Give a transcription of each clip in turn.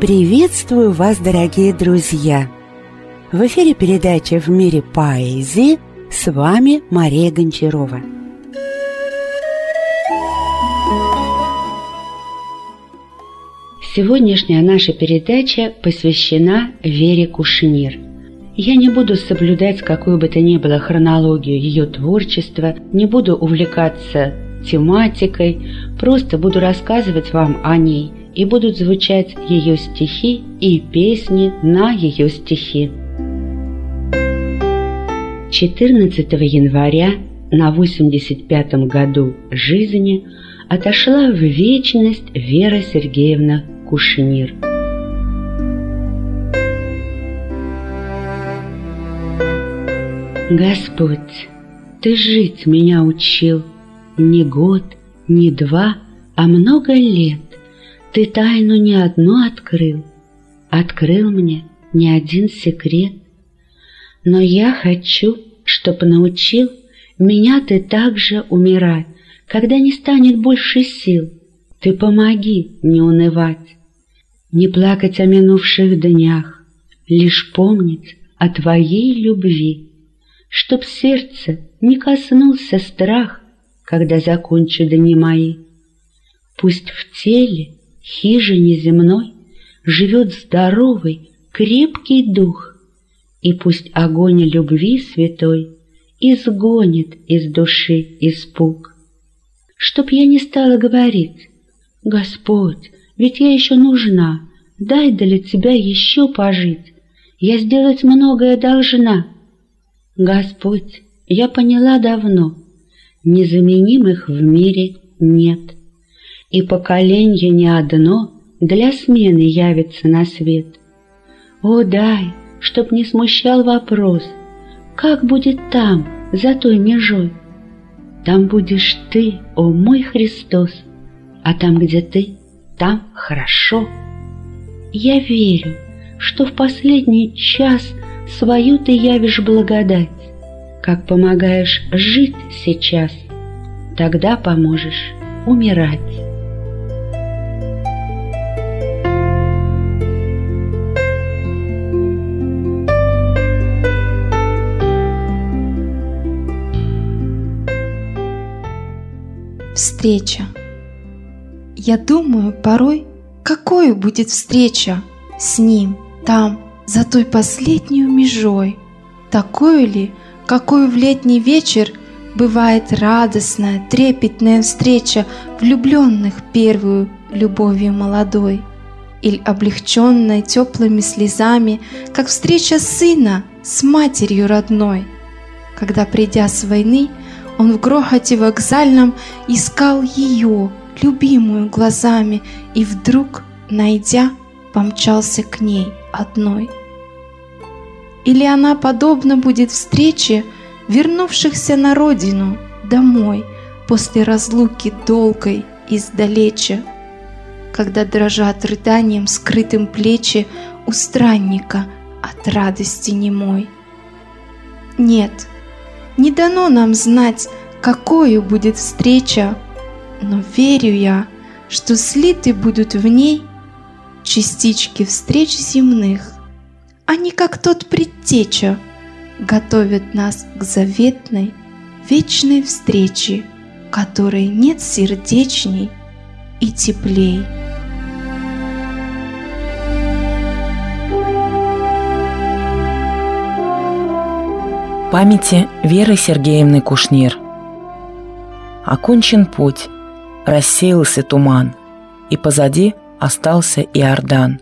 Приветствую вас, дорогие друзья! В эфире передача «В мире поэзии» с вами Мария Гончарова. Сегодняшняя наша передача посвящена Вере Кушнир. Я не буду соблюдать какую бы то ни было хронологию ее творчества, не буду увлекаться тематикой, просто буду рассказывать вам о ней – и будут звучать ее стихи и песни на ее стихи. 14 января на 85 году жизни отошла в вечность Вера Сергеевна Кушнир. Господь, Ты жить меня учил не год, не два, а много лет. Ты тайну не одну открыл, Открыл мне не один секрет. Но я хочу, чтоб научил Меня ты также умирать, Когда не станет больше сил. Ты помоги не унывать, Не плакать о минувших днях, Лишь помнить о твоей любви, Чтоб сердце не коснулся страх, Когда закончу дни мои. Пусть в теле хижине земной живет здоровый, крепкий дух, и пусть огонь любви святой изгонит из души испуг. Чтоб я не стала говорить, Господь, ведь я еще нужна, дай для Тебя еще пожить, я сделать многое должна. Господь, я поняла давно, незаменимых в мире нет и поколенье не одно для смены явится на свет. О, дай, чтоб не смущал вопрос, как будет там, за той межой? Там будешь ты, о мой Христос, а там, где ты, там хорошо. Я верю, что в последний час свою ты явишь благодать, как помогаешь жить сейчас, тогда поможешь умирать. Встреча. Я думаю порой, какой будет встреча с ним там, за той последнюю межой. Такой ли, какой в летний вечер бывает радостная, трепетная встреча влюбленных первую любовью молодой, или облегченной теплыми слезами, как встреча сына с матерью родной, когда, придя с войны, он в грохоте вокзальном искал ее, любимую глазами, и вдруг, найдя, помчался к ней одной. Или она подобна будет встрече вернувшихся на родину, домой, после разлуки долгой издалече, когда дрожат рыданием скрытым плечи у странника от радости немой. Нет, не дано нам знать, какую будет встреча, но верю я, что слиты будут в ней частички встреч земных. Они, как тот предтеча, готовят нас к заветной, вечной встрече, которой нет сердечней и теплей. Памяти Веры Сергеевны Кушнир Окончен путь, рассеялся туман, И позади остался Иордан.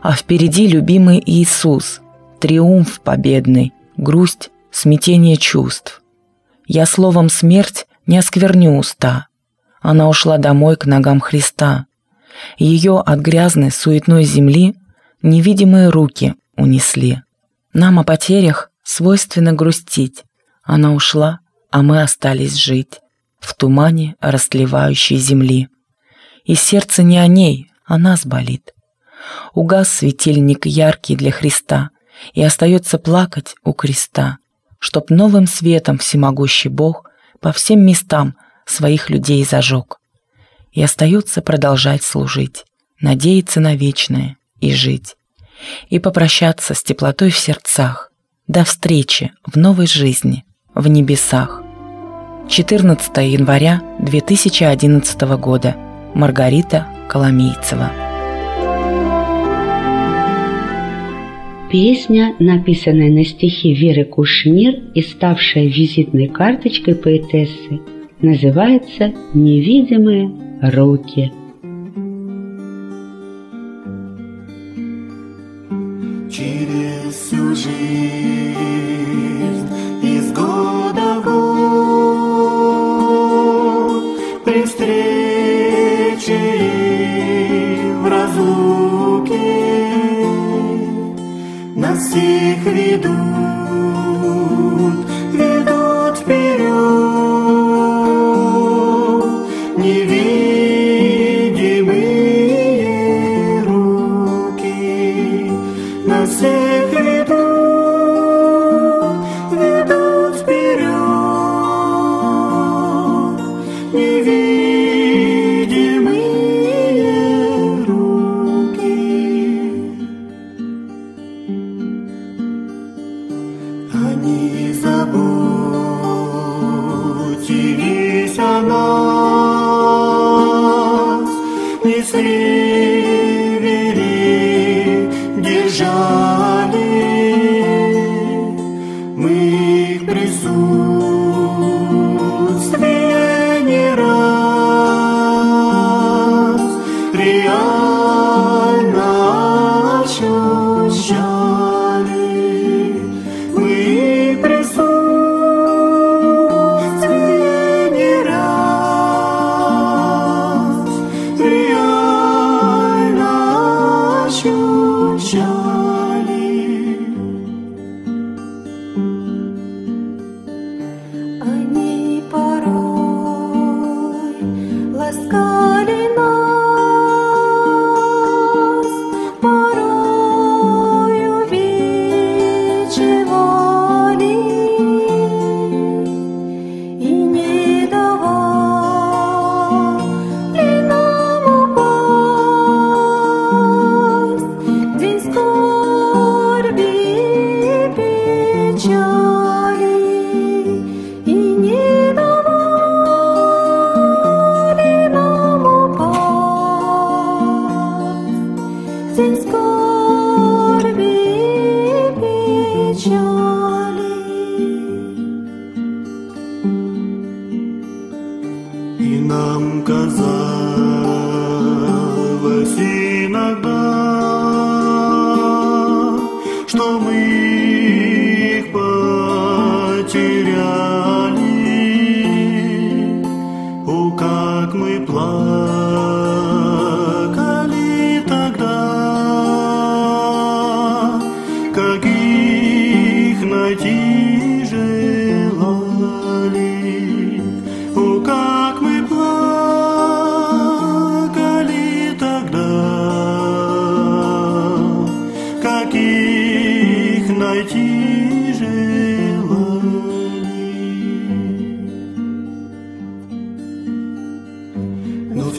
А впереди любимый Иисус, Триумф победный, грусть, смятение чувств. Я словом смерть не оскверню уста. Она ушла домой к ногам Христа. Ее от грязной суетной земли невидимые руки унесли. Нам о потерях свойственно грустить. Она ушла, а мы остались жить в тумане растлевающей земли. И сердце не о ней, о нас болит. Угас светильник яркий для Христа, и остается плакать у креста, чтоб новым светом всемогущий Бог по всем местам своих людей зажег. И остается продолжать служить, надеяться на вечное и жить, и попрощаться с теплотой в сердцах, до встречи в новой жизни, в небесах. 14 января 2011 года. Маргарита Коломейцева. Песня, написанная на стихи Веры Кушнир и ставшая визитной карточкой поэтессы, называется «Невидимые руки». Через всю жизнь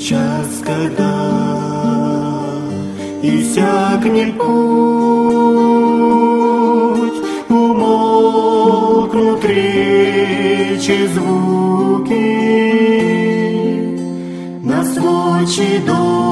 час, когда иссякнет путь, умолкнут речи звуки, на случай дождь.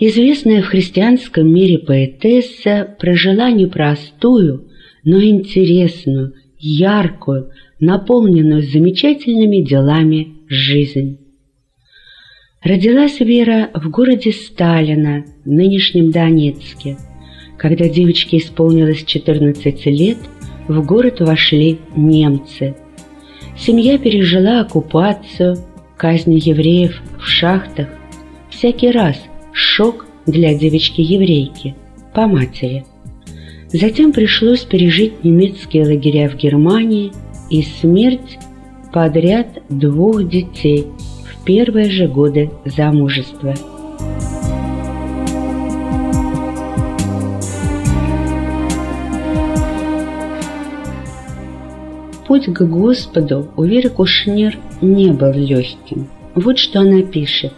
Известная в христианском мире поэтесса прожила непростую, но интересную, яркую, наполненную замечательными делами жизнь. Родилась Вера в городе Сталина, нынешнем Донецке. Когда девочке исполнилось 14 лет, в город вошли немцы. Семья пережила оккупацию, казнь евреев в шахтах. Всякий раз шок для девочки-еврейки по матери. Затем пришлось пережить немецкие лагеря в Германии и смерть подряд двух детей в первые же годы замужества. Путь к Господу у Веры Кушнер не был легким. Вот что она пишет.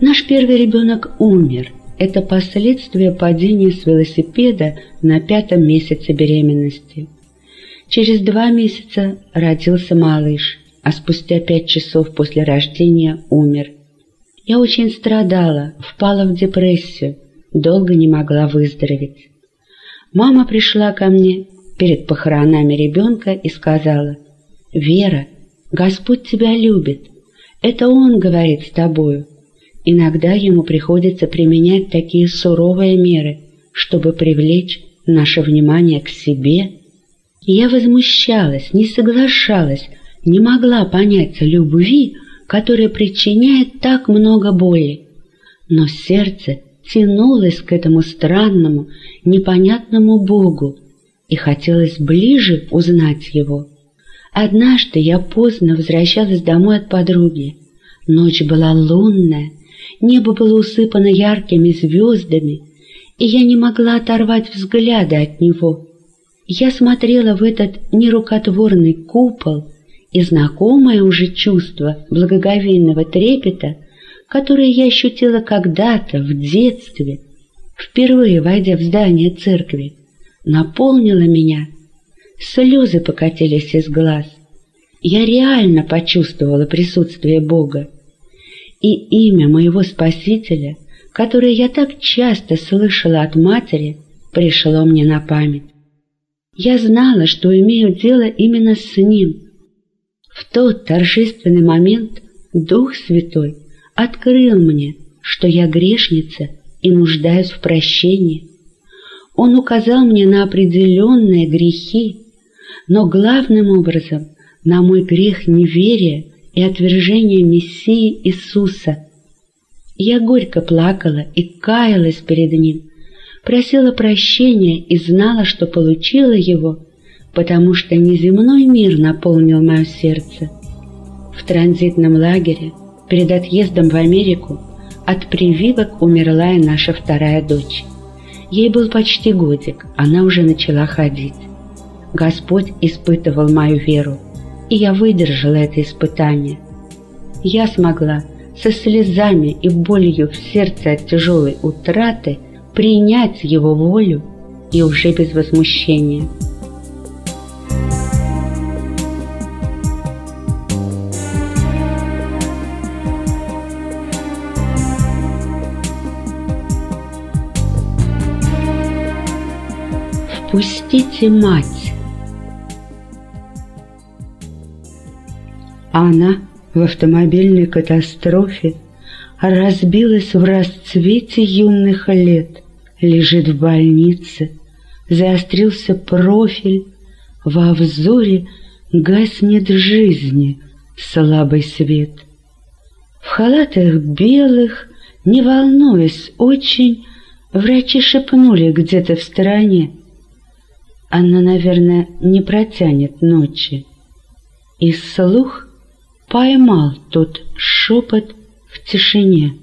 «Наш первый ребенок умер. Это последствия падения с велосипеда на пятом месяце беременности. Через два месяца родился малыш, а спустя пять часов после рождения умер. Я очень страдала, впала в депрессию, долго не могла выздороветь. Мама пришла ко мне перед похоронами ребенка и сказала, «Вера, Господь тебя любит. Это Он говорит с тобою. Иногда Ему приходится применять такие суровые меры, чтобы привлечь наше внимание к себе». Я возмущалась, не соглашалась, не могла понять любви, которая причиняет так много боли. Но сердце тянулось к этому странному, непонятному Богу, и хотелось ближе узнать его. Однажды я поздно возвращалась домой от подруги. Ночь была лунная, небо было усыпано яркими звездами, и я не могла оторвать взгляда от него. Я смотрела в этот нерукотворный купол, и знакомое уже чувство благоговейного трепета, которое я ощутила когда-то в детстве, впервые войдя в здание церкви, наполнила меня. Слезы покатились из глаз. Я реально почувствовала присутствие Бога. И имя моего Спасителя, которое я так часто слышала от матери, пришло мне на память. Я знала, что имею дело именно с Ним. В тот торжественный момент Дух Святой открыл мне, что я грешница и нуждаюсь в прощении. Он указал мне на определенные грехи, но главным образом на мой грех неверия и отвержения Мессии Иисуса. Я горько плакала и каялась перед Ним, просила прощения и знала, что получила его, потому что неземной мир наполнил мое сердце. В транзитном лагере, перед отъездом в Америку, от прививок умерла и наша вторая дочь. Ей был почти годик, она уже начала ходить. Господь испытывал мою веру, и я выдержала это испытание. Я смогла со слезами и болью в сердце от тяжелой утраты принять Его волю и уже без возмущения. Пустите мать. Она в автомобильной катастрофе разбилась в расцвете юных лет, лежит в больнице, заострился профиль, во взоре гаснет жизни слабый свет. В халатах белых, не волнуясь очень, врачи шепнули где-то в стороне — она, наверное, не протянет ночи. И слух поймал тот шепот в тишине.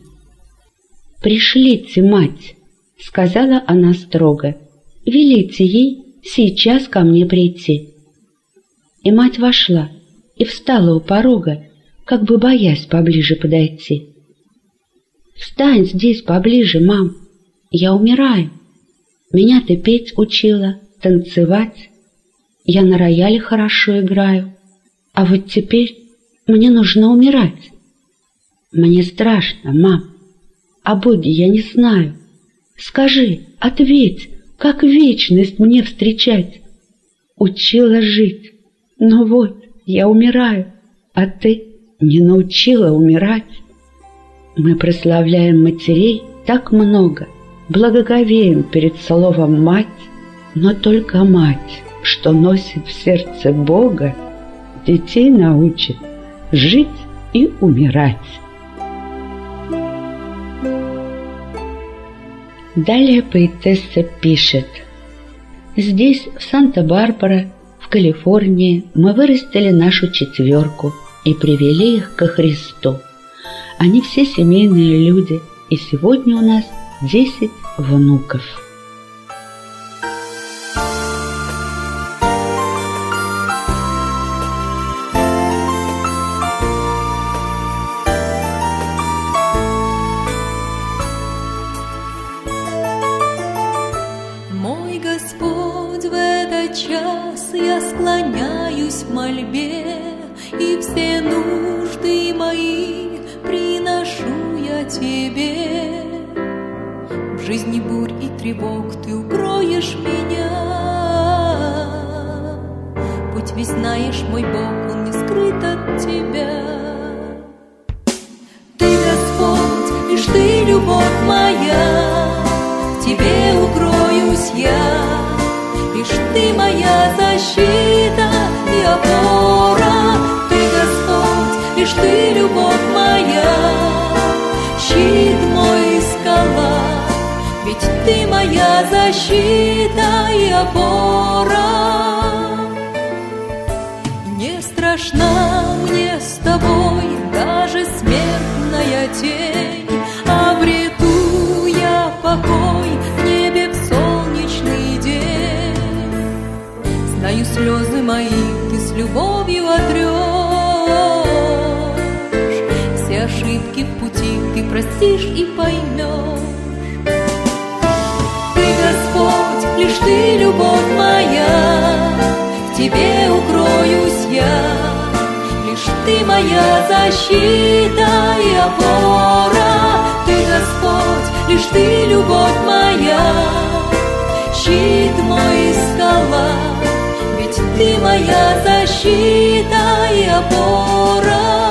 «Пришлите, мать!» — сказала она строго. «Велите ей сейчас ко мне прийти». И мать вошла и встала у порога, как бы боясь поближе подойти. «Встань здесь поближе, мам, я умираю. Меня ты петь учила, танцевать. Я на рояле хорошо играю. А вот теперь мне нужно умирать. Мне страшно, мам. О Боге я не знаю. Скажи, ответь, как вечность мне встречать? Учила жить, но вот я умираю, а ты не научила умирать. Мы прославляем матерей так много, благоговеем перед словом «мать», но только мать, что носит в сердце Бога, детей научит жить и умирать. Далее поэтесса пишет. Здесь, в Санта-Барбара, в Калифорнии, мы вырастили нашу четверку и привели их ко Христу. Они все семейные люди, и сегодня у нас десять внуков. Тревог Ты укроешь меня. Путь весь знаешь, мой Бог, Он не скрыт от Тебя. Ты, Господь, лишь Ты любовь моя, К Тебе укроюсь я, Лишь Ты моя защита и опора. Ты, Господь, лишь Ты любовь моя, Щит мой скала, Ведь Ты моя защита и опора. Не страшна мне с тобой даже смертная тень, Обрету я покой в небе в солнечный день. Знаю слезы мои, ты с любовью отрешь, Все ошибки в пути ты простишь и поймешь. Лишь Ты любовь моя, В Тебе укроюсь я, Лишь Ты моя защита и опора. Ты, Господь, лишь Ты любовь моя, Щит мой и скала, Ведь Ты моя защита и опора.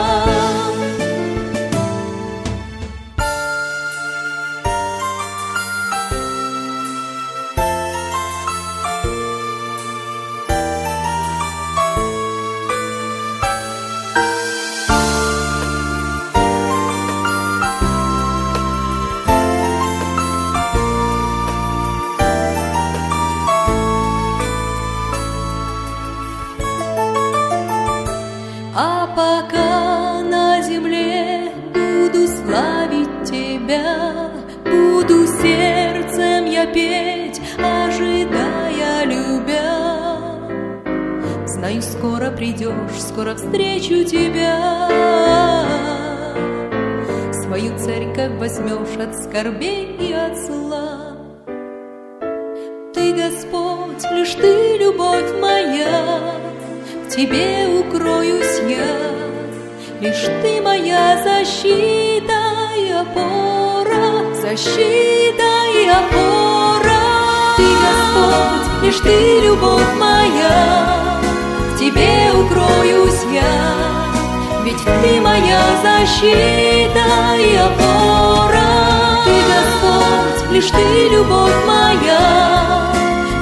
Придешь, скоро встречу Тебя. Свою церковь возьмешь от скорбей и от зла. Ты, Господь, лишь Ты, любовь моя, В Тебе укроюсь я, Лишь Ты моя защита и опора, Защита и опора. Ты, Господь, лишь Ты, любовь моя, Тебе укроюсь я, Ведь Ты моя защита и опора. Ты, Господь, лишь Ты, любовь моя,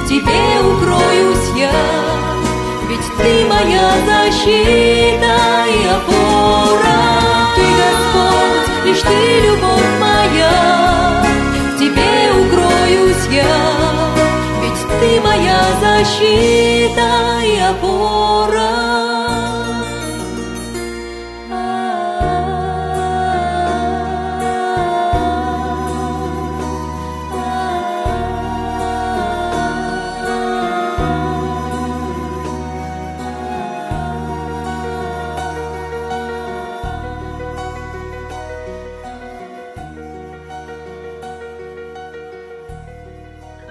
Тебе укроюсь я, ведь Ты моя защита и опора. Ты, Господь, лишь Ты, любовь моя, Тебе укроюсь я, Ты моя защита и опора.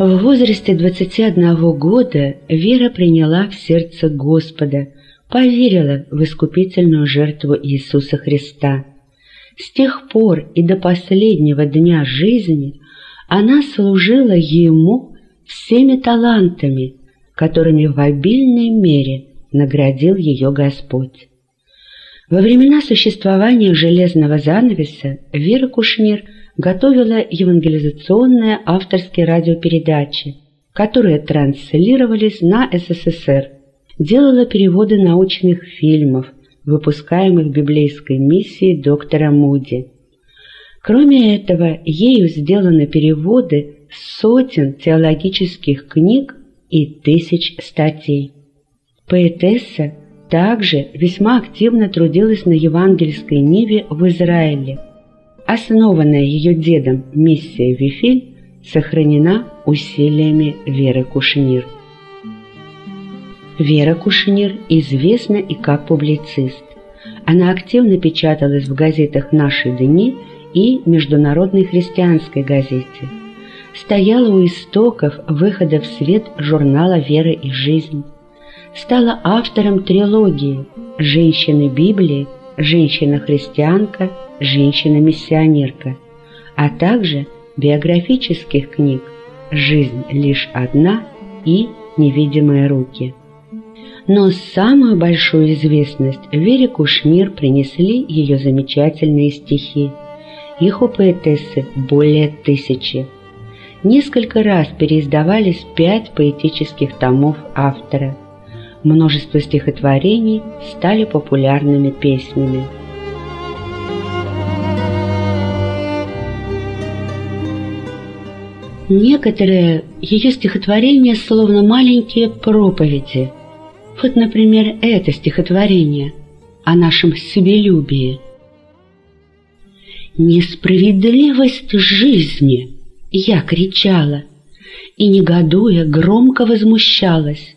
В возрасте 21 года Вера приняла в сердце Господа, поверила в искупительную жертву Иисуса Христа. С тех пор и до последнего дня жизни она служила ему всеми талантами, которыми в обильной мере наградил ее Господь. Во времена существования железного занавеса Вера Кушнир готовила евангелизационные авторские радиопередачи, которые транслировались на СССР, делала переводы научных фильмов, выпускаемых библейской миссией доктора Муди. Кроме этого, ею сделаны переводы сотен теологических книг и тысяч статей. Поэтесса также весьма активно трудилась на евангельской ниве в Израиле. Основанная ее дедом миссия Вифиль сохранена усилиями Веры Кушнир. Вера Кушнир известна и как публицист. Она активно печаталась в газетах «Наши дни» и Международной христианской газете. Стояла у истоков выхода в свет журнала «Вера и жизнь» стала автором трилогии «Женщины Библии», «Женщина-христианка», «Женщина-миссионерка», а также биографических книг «Жизнь лишь одна» и «Невидимые руки». Но самую большую известность Вере Кушнир принесли ее замечательные стихи. Их у поэтессы более тысячи. Несколько раз переиздавались пять поэтических томов автора – множество стихотворений стали популярными песнями. Некоторые ее стихотворения словно маленькие проповеди. Вот, например, это стихотворение о нашем себелюбии. «Несправедливость жизни!» — я кричала, и, негодуя, громко возмущалась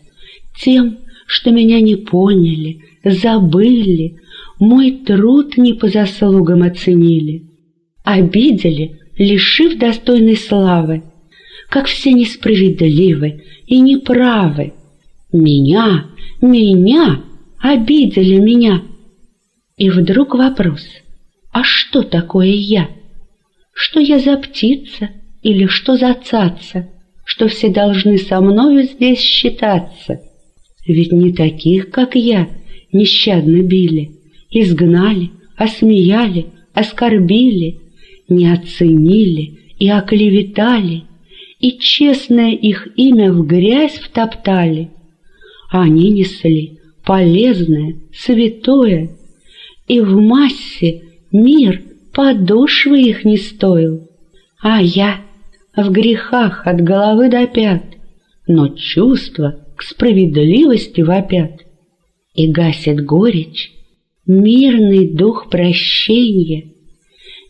тем, что меня не поняли, забыли, мой труд не по заслугам оценили, обидели, лишив достойной славы, как все несправедливы и неправы. Меня, меня, обидели меня. И вдруг вопрос, а что такое я? Что я за птица или что за цаца, что все должны со мною здесь считаться? Ведь не таких, как я, нещадно били, изгнали, осмеяли, оскорбили, не оценили и оклеветали, и честное их имя в грязь втоптали. Они несли полезное, святое, и в массе мир подошвы их не стоил. А я в грехах от головы до пят, но чувства к справедливости вопят. И гасит горечь, мирный дух прощения.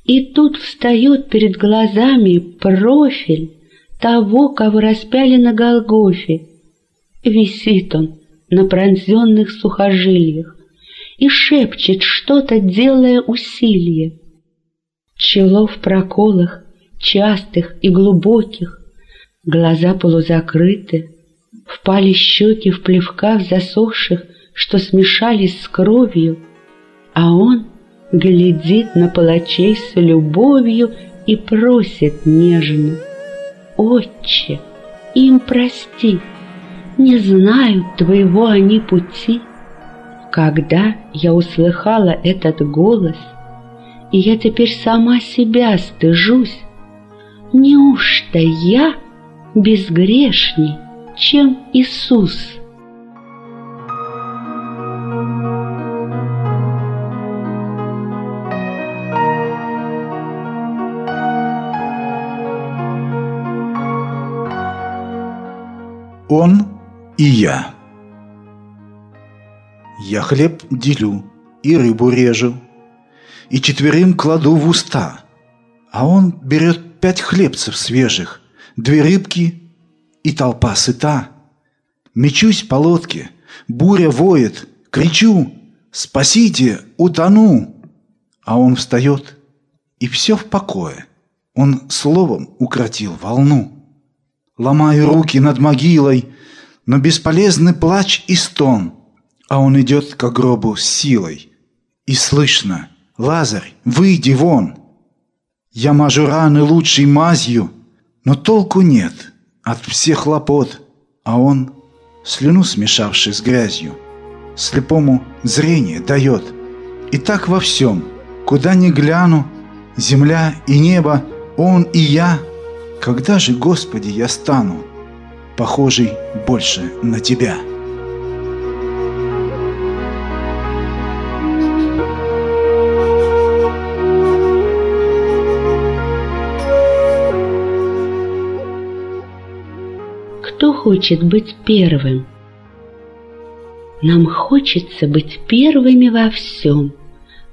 И тут встает перед глазами профиль того, кого распяли на Голгофе. Висит он на пронзенных сухожилиях и шепчет что-то, делая усилие. Чело в проколах, частых и глубоких, глаза полузакрыты, Впали щеки в плевках засохших, что смешались с кровью, а он глядит на палачей с любовью и просит нежно, «Отче, им прости, не знают твоего они пути». Когда я услыхала этот голос, и я теперь сама себя стыжусь, неужто я безгрешней? Чем Иисус. Он и я. Я хлеб делю и рыбу режу, и четверым кладу в уста, а он берет пять хлебцев свежих, две рыбки и толпа сыта. Мечусь по лодке, буря воет, кричу «Спасите, утону!» А он встает, и все в покое. Он словом укротил волну. Ломаю руки над могилой, но бесполезный плач и стон, а он идет к гробу с силой. И слышно Лазарь, выйди вон! Я мажу раны лучшей мазью, но толку нет от всех хлопот, а он, слюну смешавший с грязью, слепому зрение дает. И так во всем, куда ни гляну, земля и небо, он и я. Когда же, Господи, я стану похожий больше на Тебя?» Хочет быть первым? Нам хочется быть первыми во всем,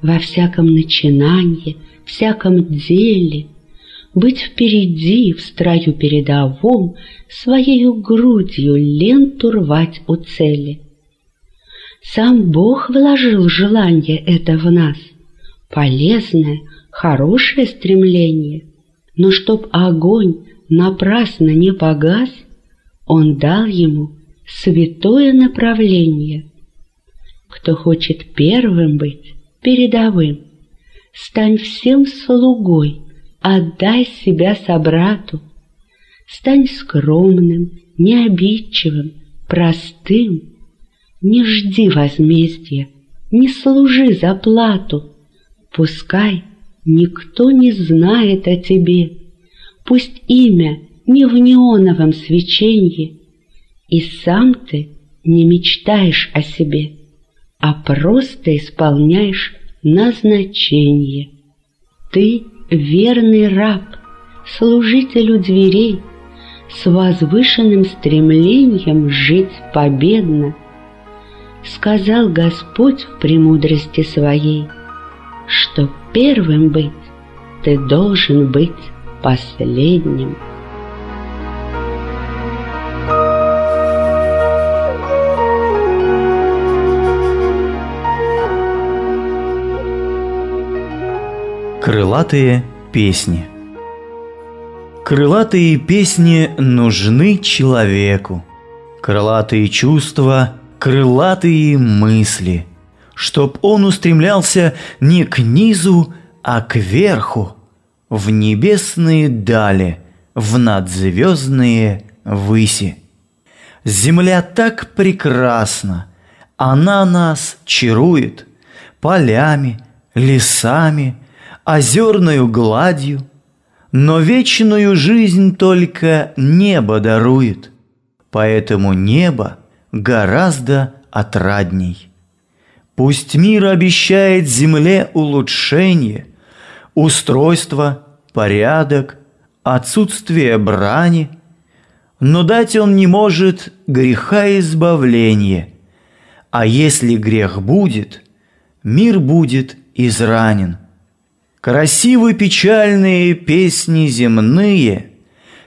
во всяком начинании, всяком деле, быть впереди, в строю передовом, своею грудью ленту рвать у цели. Сам Бог вложил желание это в нас, полезное, хорошее стремление, но чтоб огонь напрасно не погас, Он дал ему святое направление. Кто хочет первым быть, передовым, стань всем слугой, отдай себя собрату, стань скромным, необидчивым, простым, не жди возмездия, не служи за плату, пускай никто не знает о тебе, пусть имя не в неоновом свечении, и сам ты не мечтаешь о себе, а просто исполняешь назначение. Ты верный раб, служителю дверей, с возвышенным стремлением жить победно. Сказал Господь в премудрости своей, что первым быть ты должен быть последним. Крылатые песни Крылатые песни нужны человеку. Крылатые чувства, крылатые мысли, Чтоб он устремлялся не к низу, а к верху, В небесные дали, в надзвездные выси. Земля так прекрасна, она нас чарует Полями, лесами, озерную гладью, но вечную жизнь только небо дарует, поэтому небо гораздо отрадней. Пусть мир обещает земле улучшение, устройство, порядок, отсутствие брани, но дать он не может греха избавления, а если грех будет, мир будет изранен. Красивы печальные песни земные,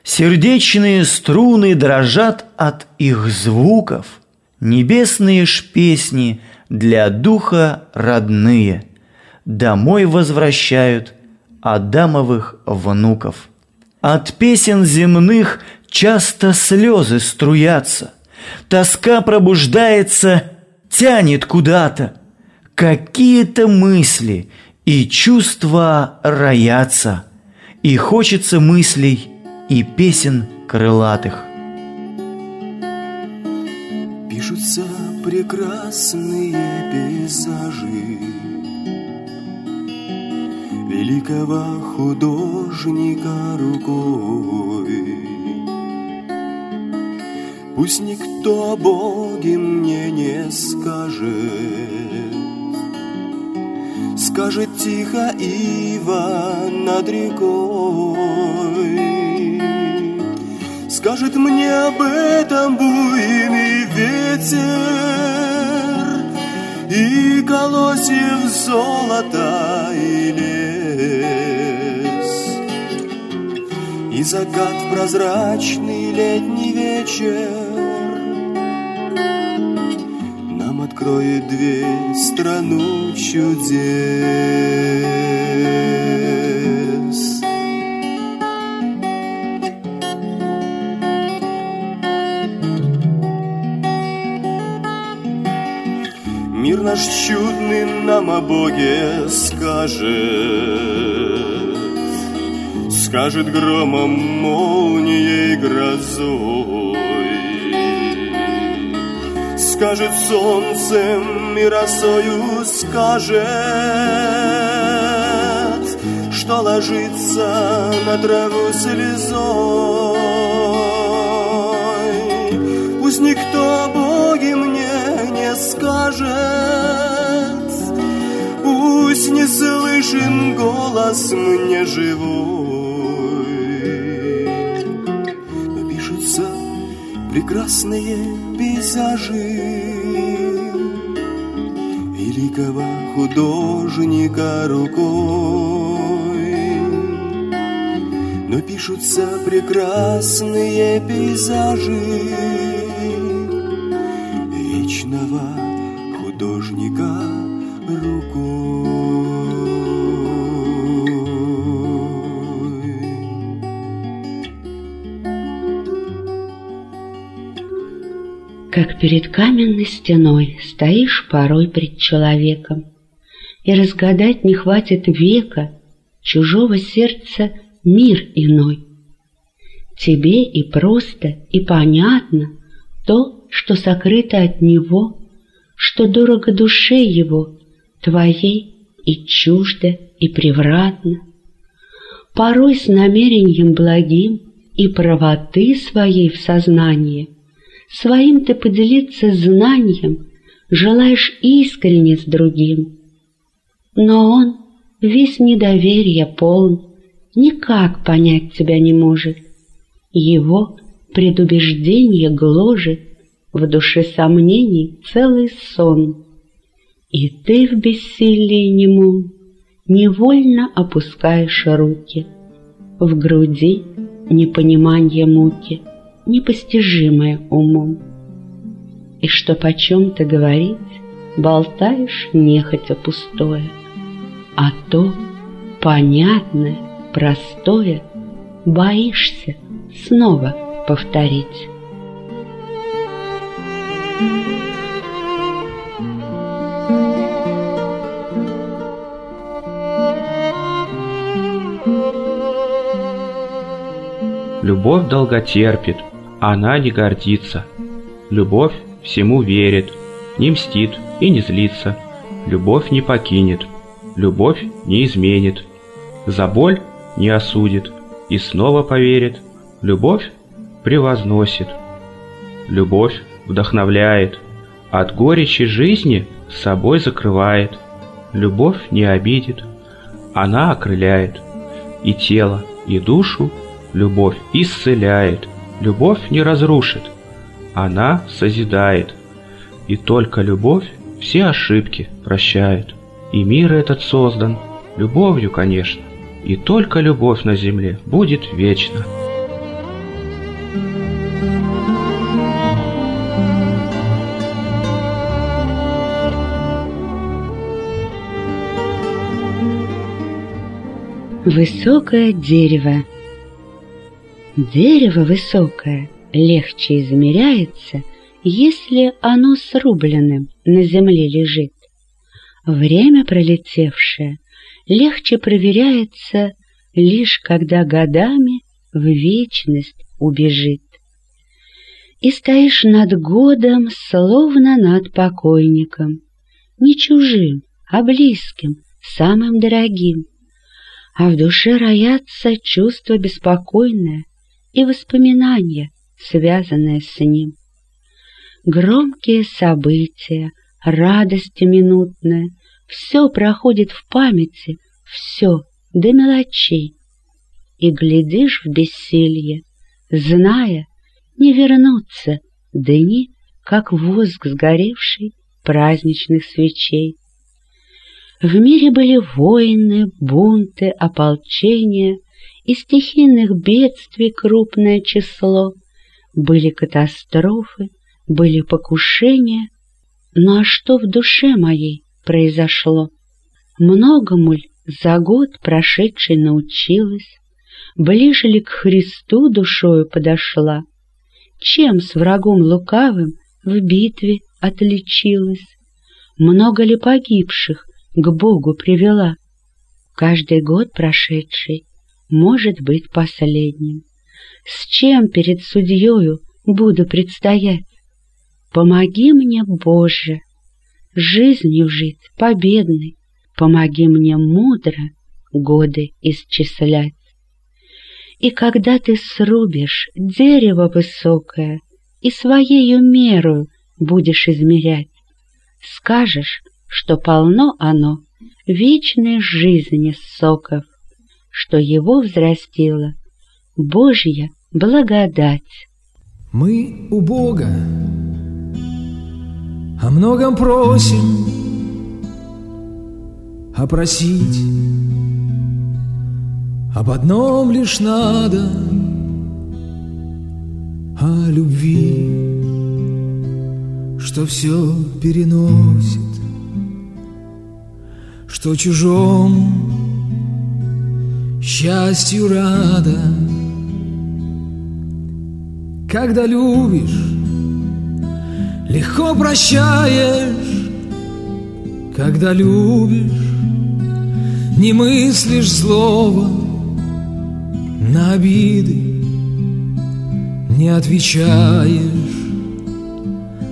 Сердечные струны дрожат от их звуков, Небесные ж песни для духа родные. Домой возвращают Адамовых внуков. От песен земных часто слезы струятся, Тоска пробуждается, тянет куда-то, Какие-то мысли и чувства роятся, и хочется мыслей и песен крылатых. Пишутся прекрасные пейзажи Великого художника рукой Пусть никто о Боге мне не скажет Скажет тихо ива над рекой. Скажет мне об этом буйный ветер И колосьев золота и лес. И закат прозрачный летний вечер откроет дверь страну чудес. Мир наш чудный нам о Боге скажет, Скажет громом, молнией, грозой, Скажет солнцем и росою, скажет, Что ложится на траву слезой. Пусть никто Боги мне не скажет, Пусть не слышен голос мне живой. Прекрасные пейзажи Великого художника рукой. Но пишутся прекрасные пейзажи Вечного художника рукой. Как перед каменной стеной стоишь порой пред человеком, И разгадать не хватит века чужого сердца мир иной. Тебе и просто, и понятно то, что сокрыто от него, Что дорого душе его, твоей и чуждо, и превратно. Порой с намерением благим и правоты своей в сознании Своим ты поделиться знанием Желаешь искренне с другим. Но он весь недоверия полн, Никак понять тебя не может. Его предубеждение гложет, В душе сомнений целый сон. И ты в бессилии немом Невольно опускаешь руки. В груди непонимание муки — непостижимое умом. И что о чем-то говорить, болтаешь нехотя пустое, а то понятное, простое боишься снова повторить. Любовь долготерпит, она не гордится. Любовь всему верит, не мстит и не злится. Любовь не покинет, любовь не изменит. За боль не осудит и снова поверит. Любовь превозносит. Любовь вдохновляет, от горечи жизни собой закрывает. Любовь не обидит, она окрыляет и тело, и душу Любовь исцеляет, любовь не разрушит, она созидает. И только любовь все ошибки прощает. И мир этот создан любовью, конечно, и только любовь на земле будет вечна. Высокое дерево Дерево высокое легче измеряется, если оно срубленным на земле лежит. Время пролетевшее легче проверяется лишь когда годами в вечность убежит. И стоишь над годом, словно над покойником, не чужим, а близким, самым дорогим, а в душе роятся чувства беспокойное, и воспоминания, связанные с ним. Громкие события, радость минутная, все проходит в памяти, все до мелочей. И глядишь в бессилье, зная, не вернутся дни, как воск сгоревший праздничных свечей. В мире были войны, бунты, ополчения, и стихийных бедствий крупное число. Были катастрофы, были покушения. Ну а что в душе моей произошло? Многому ль за год прошедший научилась? Ближе ли к Христу душою подошла? Чем с врагом лукавым в битве отличилась? много ли погибших к Богу привела. Каждый год прошедший может быть последним. С чем перед судьею буду предстоять? Помоги мне, Боже, жизнью жить победной, помоги мне мудро годы исчислять. И когда ты срубишь дерево высокое и своею меру будешь измерять, скажешь, что полно оно вечной жизни соков, что его взрастила Божья благодать. Мы у Бога о многом просим, а просить об одном лишь надо О любви, что все переносит Что чужому счастью рада. Когда любишь, легко прощаешь. Когда любишь, не мыслишь злого на обиды не отвечаешь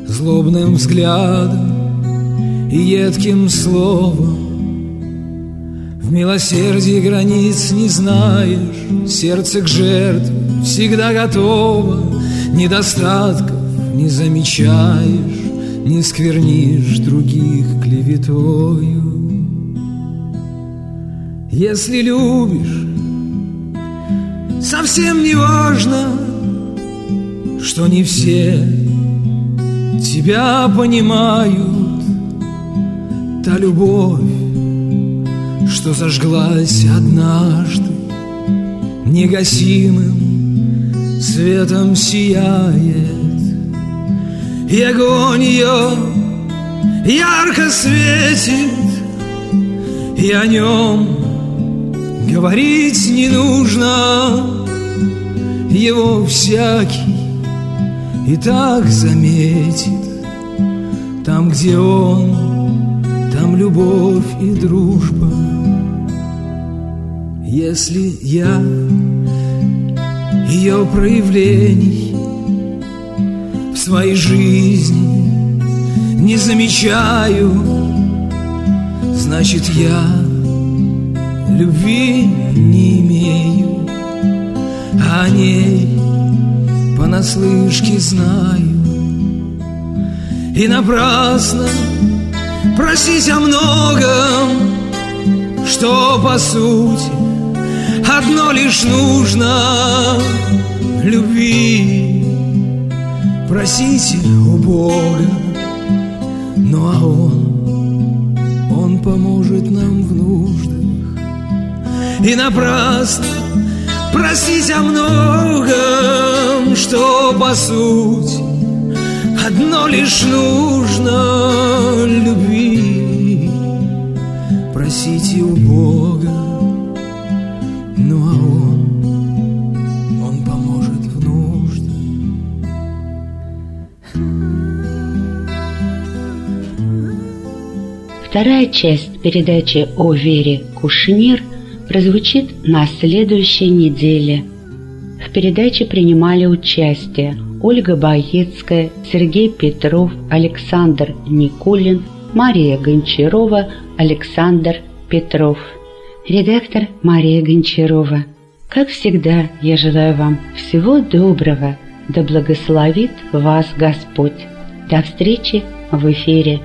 Злобным взглядом и едким словом В милосердии границ не знаешь. Сердце к жертве всегда готово. Недостатков не замечаешь. Не сквернишь других клеветою. Если любишь Совсем не важно, что не все тебя понимают. Та любовь, что зажглась однажды, негасимым светом сияет. И огонь ее ярко светит, и о нем Говорить не нужно, его всякий и так заметит. Там, где он, там любовь и дружба. Если я ее проявлений в своей жизни не замечаю, значит я любви не имею, а о ней понаслышке знаю. И напрасно просить о многом, что по сути одно лишь нужно любви. Просите у Бога, ну а Он, Он поможет нам в нуждах и напрасно просить о многом, что по сути одно лишь нужно любви. Просите у Бога, Вторая часть передачи о Вере Кушнир – прозвучит на следующей неделе. В передаче принимали участие Ольга Боецкая, Сергей Петров, Александр Никулин, Мария Гончарова, Александр Петров. Редактор Мария Гончарова. Как всегда, я желаю вам всего доброго, да благословит вас Господь. До встречи в эфире.